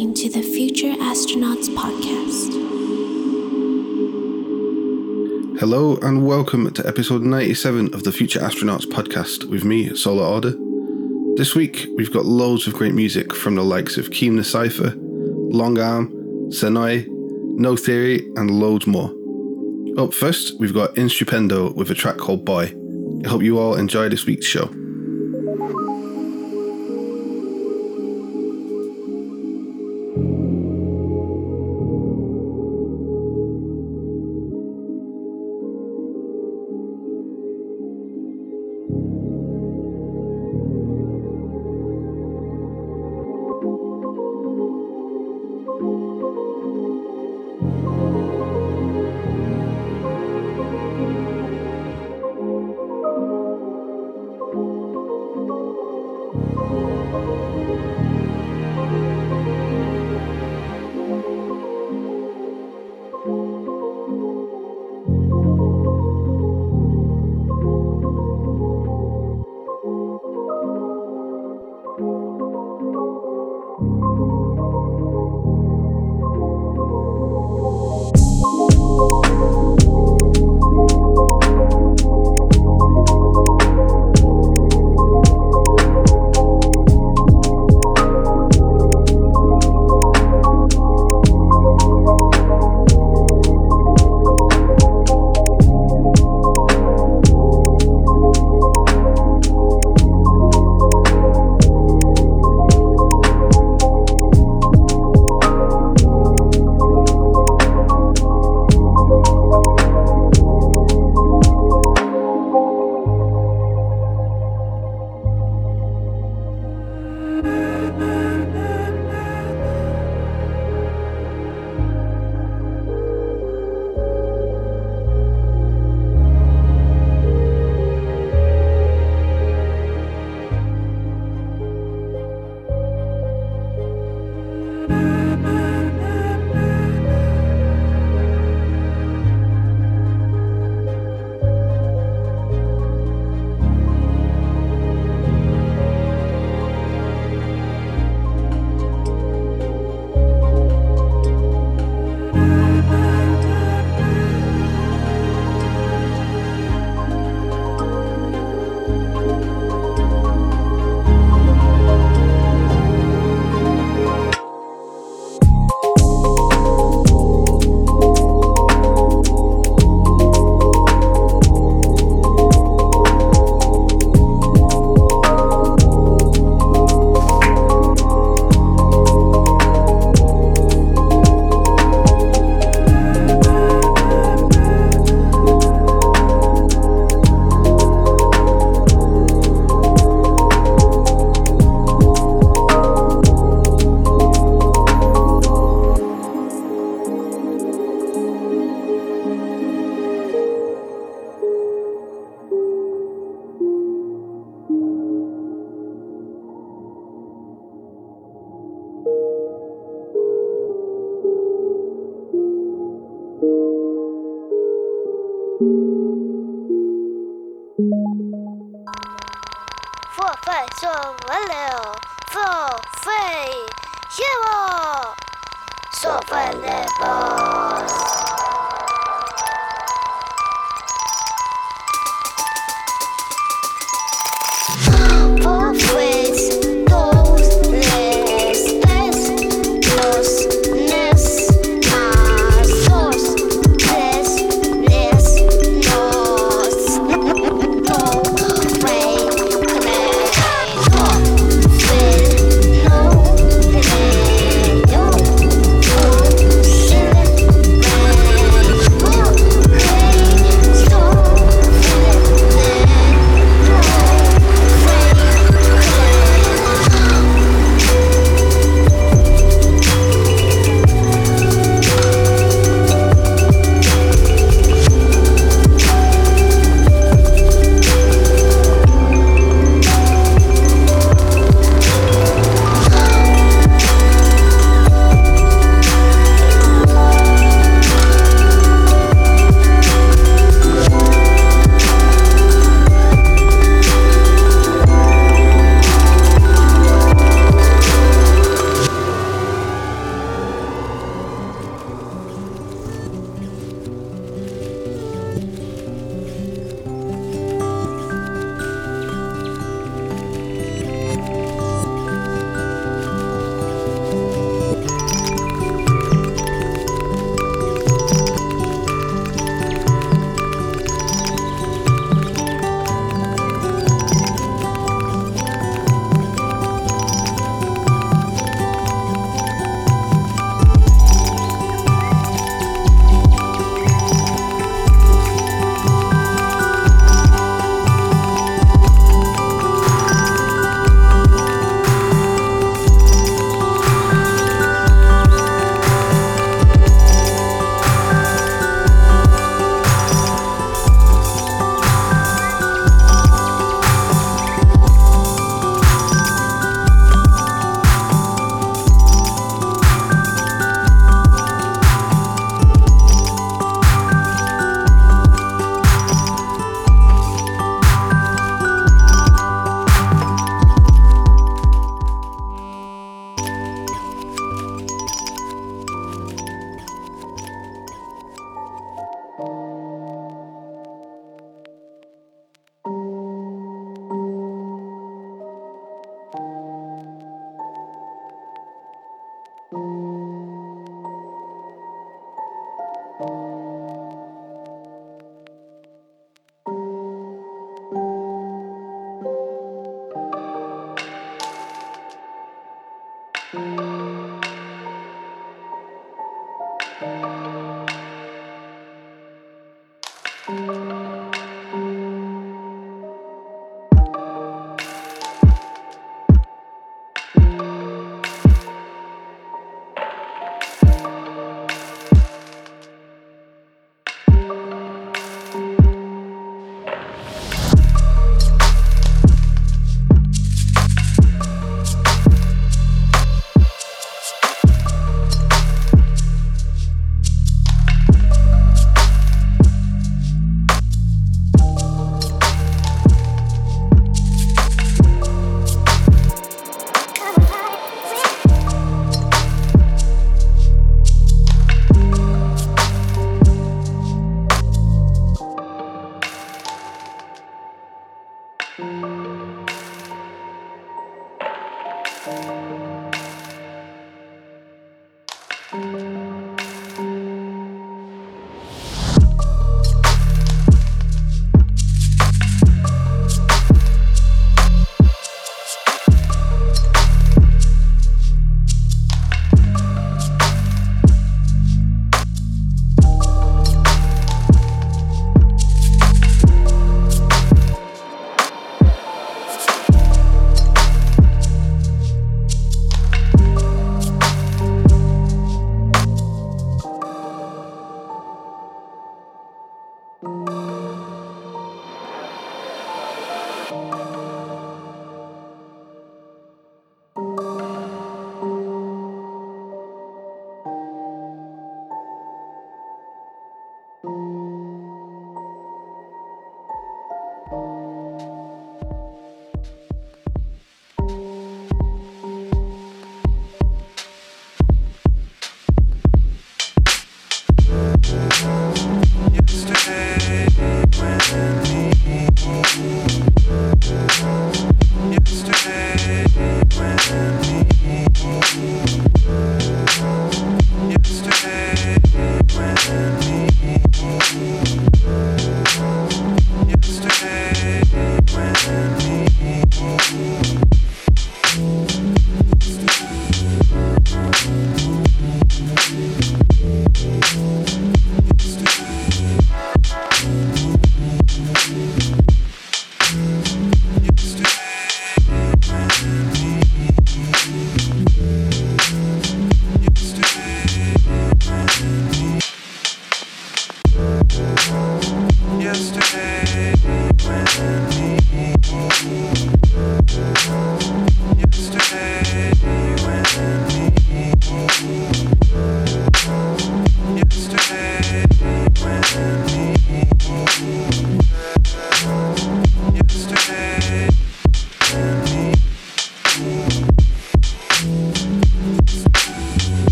listening to the Future Astronauts Podcast. Hello and welcome to episode 97 of the Future Astronauts Podcast with me, Soular Order. This week we've got loads of great music from the likes of Keem the Cypher, Long Arm, Senoi, No Theory, and loads more. Up first, we've got Instupendo with a track called Boy. I hope you all enjoy this week's show.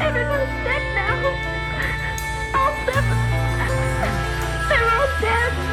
Everyone's dead now. All seven. They're all dead.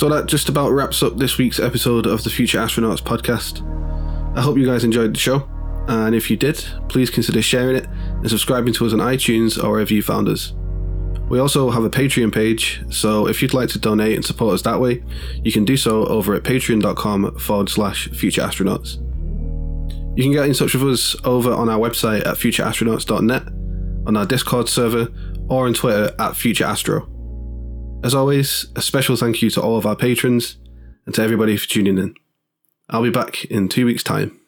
So that just about wraps up this week's episode of the Future Astronauts podcast. I hope you guys enjoyed the show, and if you did, please consider sharing it and subscribing to us on iTunes or wherever you found us. We also have a Patreon page, so if you'd like to donate and support us that way, you can do so over at patreon.com forward slash future astronauts. You can get in touch with us over on our website at futureastronauts.net, on our Discord server, or on Twitter at futureastro. As always, a special thank you to all of our patrons and to everybody for tuning in. I'll be back in two weeks' time.